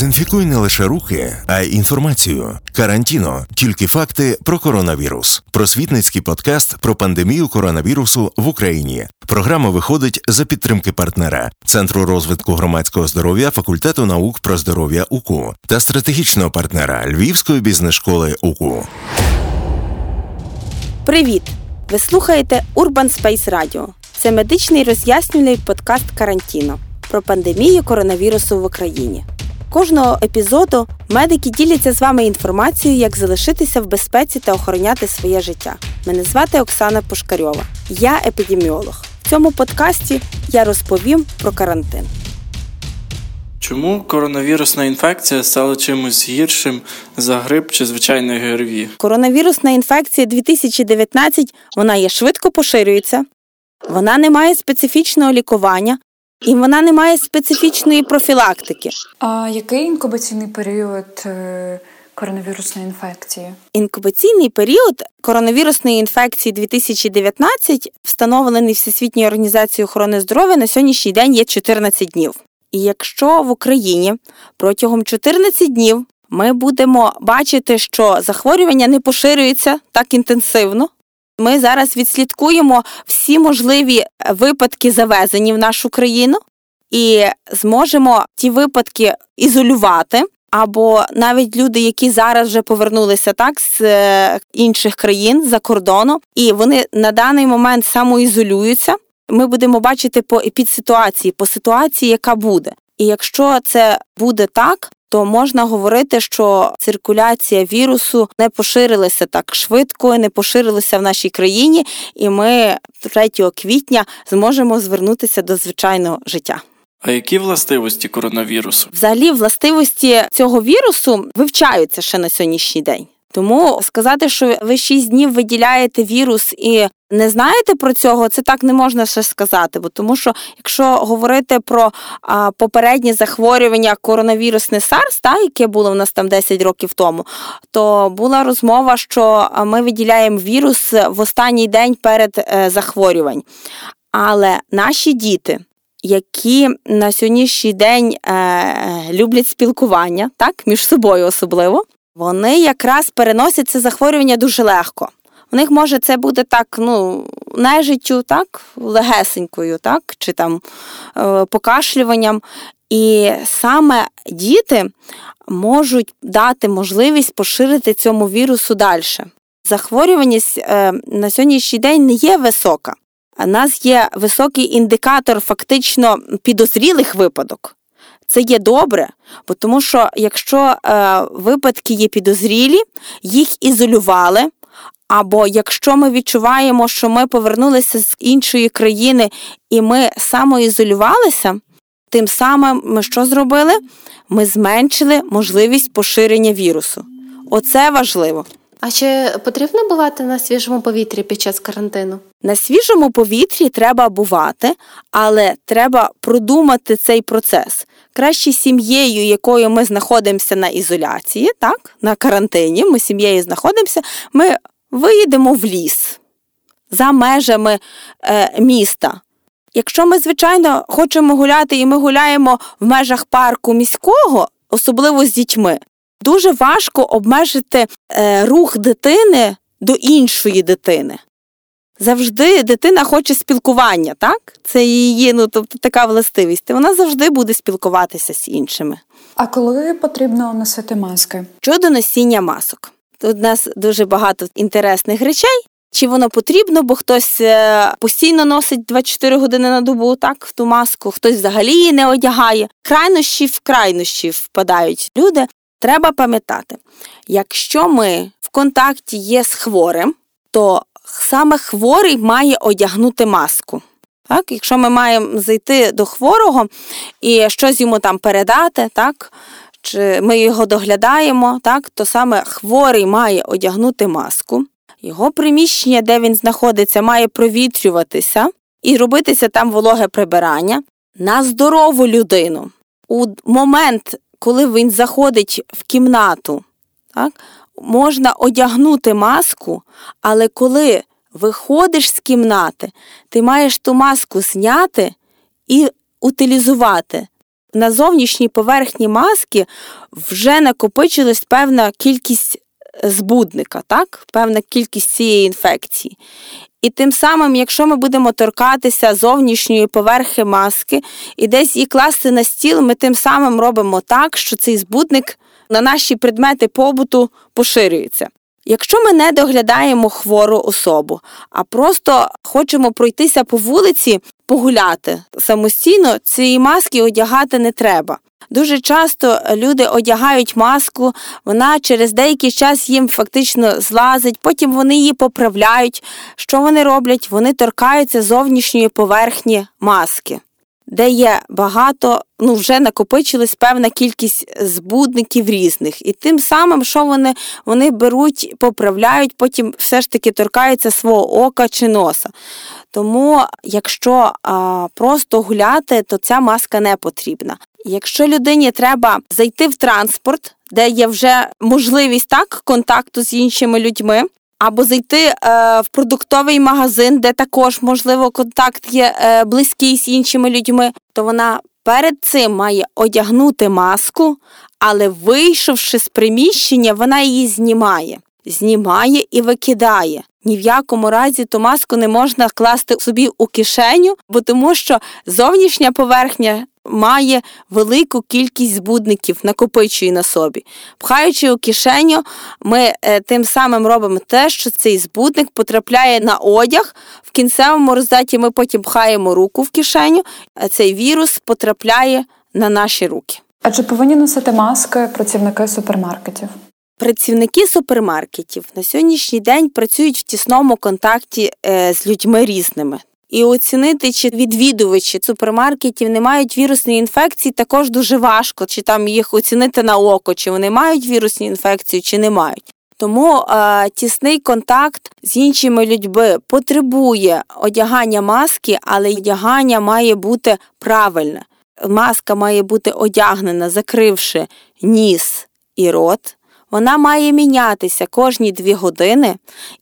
Дезінфікуй не лише руки, а й інформацію. Карантіно тільки факти про коронавірус. Просвітницький подкаст про пандемію коронавірусу в Україні. Програма виходить за підтримки партнера Центру розвитку громадського здоров'я факультету наук про здоров'я УКУ та стратегічного партнера Львівської бізнес-школи УКУ. Привіт! Ви слухаєте Urban Space Radio. Це медичний роз'яснювальний подкаст Карантіно про пандемію коронавірусу в Україні. Кожного епізоду медики діляться з вами інформацією, як залишитися в безпеці та охороняти своє життя. Мене звати Оксана Пушкарьова. Я епідеміолог. В цьому подкасті я розповім про карантин. Чому коронавірусна інфекція стала чимось гіршим за грип чи звичайне ГРВІ? Коронавірусна інфекція 2019 вона є швидко поширюється, вона не має специфічного лікування і вона не має специфічної профілактики. А який інкубаційний період е, коронавірусної інфекції? Інкубаційний період коронавірусної інфекції 2019 встановлений Всесвітньою організацією охорони здоров'я на сьогоднішній день є 14 днів. І якщо в Україні протягом 14 днів ми будемо бачити, що захворювання не поширюється так інтенсивно, ми зараз відслідкуємо всі можливі випадки завезені в нашу країну і зможемо ті випадки ізолювати. Або навіть люди, які зараз вже повернулися так з е, інших країн за кордону, і вони на даний момент самоізолюються. Ми будемо бачити по епідситуації, по ситуації, яка буде. І якщо це буде так, то можна говорити, що циркуляція вірусу не поширилася так швидко, не поширилася в нашій країні, і ми 3 квітня зможемо звернутися до звичайного життя. А які властивості коронавірусу? Взагалі, властивості цього вірусу вивчаються ще на сьогоднішній день. Тому сказати, що ви 6 днів виділяєте вірус і не знаєте про цього, це так не можна ще сказати. Бо тому, що якщо говорити про а, попереднє захворювання коронавірусне SARS, та, яке було в нас там 10 років тому, то була розмова, що ми виділяємо вірус в останній день перед е, захворювань. Але наші діти. Які на сьогоднішній день е, люблять спілкування, так, між собою особливо, вони якраз переносять це захворювання дуже легко. У них може це бути так, ну, нежиттю, так, легесенькою, так, чи там е, покашлюванням. І саме діти можуть дати можливість поширити цьому вірусу далі. Захворюваність е, на сьогоднішній день не є висока. У нас є високий індикатор фактично підозрілих випадок. Це є добре, бо тому що якщо е, випадки є підозрілі, їх ізолювали. Або якщо ми відчуваємо, що ми повернулися з іншої країни і ми самоізолювалися, тим самим ми що зробили? Ми зменшили можливість поширення вірусу. Оце важливо. А чи потрібно бувати на свіжому повітрі під час карантину? На свіжому повітрі треба бувати, але треба продумати цей процес. Краще сім'єю, якою ми знаходимося на ізоляції, так, на карантині, ми сім'єю знаходимося, ми виїдемо в ліс за межами е, міста. Якщо ми, звичайно, хочемо гуляти і ми гуляємо в межах парку міського, особливо з дітьми, дуже важко обмежити е, рух дитини до іншої дитини. Завжди дитина хоче спілкування, так? Це її ну, тобто така властивість. Вона завжди буде спілкуватися з іншими. А коли потрібно носити маски? Щодо носіння масок. Тут у нас дуже багато інтересних речей. Чи воно потрібно, бо хтось е, постійно носить 24 години на добу, так, в ту маску, хтось взагалі її не одягає. Крайнощі в крайнощі впадають люди. Треба пам'ятати, якщо ми в контакті є з хворим, то саме хворий має одягнути маску. Так? Якщо ми маємо зайти до хворого і щось йому там передати, так? чи ми його доглядаємо, так? то саме хворий має одягнути маску. Його приміщення, де він знаходиться, має провітрюватися і робитися там вологе прибирання на здорову людину. У момент, коли він заходить в кімнату, так, можна одягнути маску, але коли виходиш з кімнати, ти маєш ту маску зняти і утилізувати. на зовнішній поверхні маски вже накопичилась певна кількість збудника, так? певна кількість цієї інфекції. І тим самим, якщо ми будемо торкатися зовнішньої поверхи маски і десь її класти на стіл, ми тим самим робимо так, що цей збудник на наші предмети побуту поширюється. Якщо ми не доглядаємо хвору особу, а просто хочемо пройтися по вулиці, погуляти самостійно, цієї маски одягати не треба. Дуже часто люди одягають маску, вона через деякий час їм фактично злазить, потім вони її поправляють. Що вони роблять? Вони торкаються зовнішньої поверхні маски де є багато, ну вже накопичилась певна кількість збудників різних. І тим самим, що вони вони беруть, поправляють, потім все ж таки торкаються свого ока чи носа. Тому, якщо а, просто гуляти, то ця маска не потрібна. Якщо людині треба зайти в транспорт, де є вже можливість так контакту з іншими людьми, або зайти е, в продуктовий магазин, де також, можливо, контакт є е, близький з іншими людьми, то вона перед цим має одягнути маску, але вийшовши з приміщення, вона її знімає. Знімає і викидає. Ні в якому разі ту маску не можна класти собі у кишеню, бо тому що зовнішня поверхня має велику кількість збудників, накопичує на собі. Пхаючи у кишеню, ми е, тим самим робимо те, що цей збудник потрапляє на одяг. В кінцевому результаті ми потім пхаємо руку в кишеню, а цей вірус потрапляє на наші руки. А чи повинні носити маски працівники супермаркетів? Працівники супермаркетів на сьогоднішній день працюють в тісному контакті е, з людьми різними. І оцінити, чи відвідувачі супермаркетів не мають вірусної інфекції, також дуже важко, чи там їх оцінити на око, чи вони мають вірусні інфекції, чи не мають. Тому е, тісний контакт з іншими людьми потребує одягання маски, але одягання має бути правильне. Маска має бути одягнена, закривши ніс і рот. Вона має мінятися кожні дві години,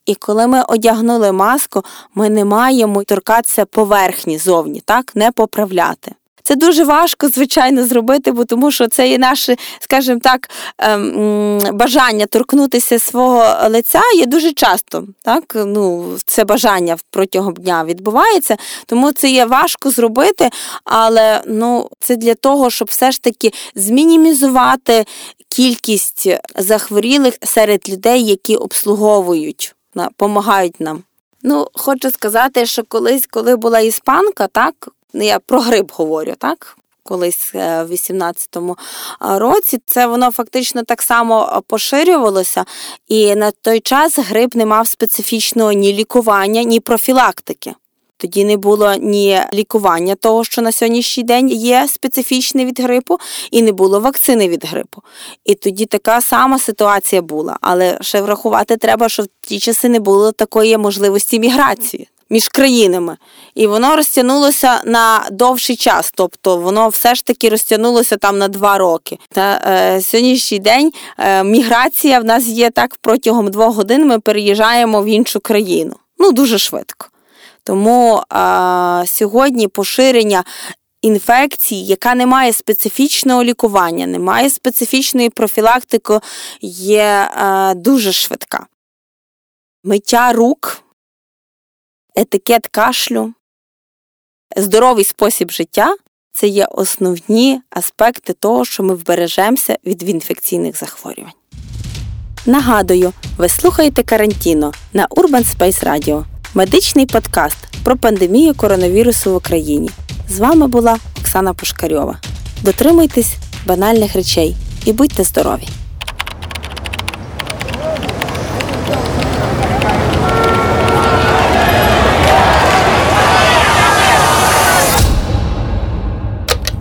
і коли ми одягнули маску, ми не маємо торкатися поверхні зовні, так, не поправляти. Це дуже важко, звичайно, зробити, бо тому що це є наше, скажімо так, ем, бажання торкнутися свого лиця є дуже часто. Так? Ну, Це бажання протягом дня відбувається, тому це є важко зробити, але ну, це для того, щоб все ж таки змінімізувати кількість захворілих серед людей, які обслуговують, допомагають нам. Ну, хочу сказати, що колись, коли була іспанка, так, ну я про грип говорю, так? Колись е, в 18-му році це воно фактично так само поширювалося, і на той час грип не мав специфічного ні лікування, ні профілактики. Тоді не було ні лікування того, що на сьогоднішній день є специфічне від грипу, і не було вакцини від грипу. І тоді така сама ситуація була. Але ще врахувати треба, що в ті часи не було такої можливості міграції. Між країнами, і воно розтягнулося на довший час, тобто воно все ж таки розтягнулося там на два роки. На е, сьогоднішній день е, міграція в нас є так протягом двох годин. Ми переїжджаємо в іншу країну. Ну дуже швидко. Тому а, сьогодні поширення інфекції, яка не має специфічного лікування, не має специфічної профілактики, є а, дуже швидка. Миття рук, етикет кашлю, здоровий спосіб життя це є основні аспекти того, що ми вбережемося від інфекційних захворювань. Нагадую, ви слухаєте карантіно на Urban Space Radio медичний подкаст про пандемію коронавірусу в Україні. З вами була Оксана Пушкарьова. Дотримуйтесь банальних речей і будьте здорові!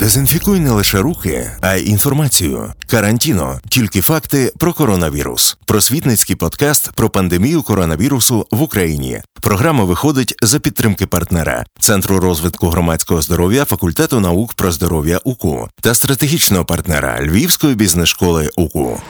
Дезінфікуй не лише руки, а й інформацію. Карантіно тільки факти про коронавірус. Просвітницький подкаст про пандемію коронавірусу в Україні. Програма виходить за підтримки партнера Центру розвитку громадського здоров'я факультету наук про здоров'я УКУ та стратегічного партнера Львівської бізнес школи УКУ.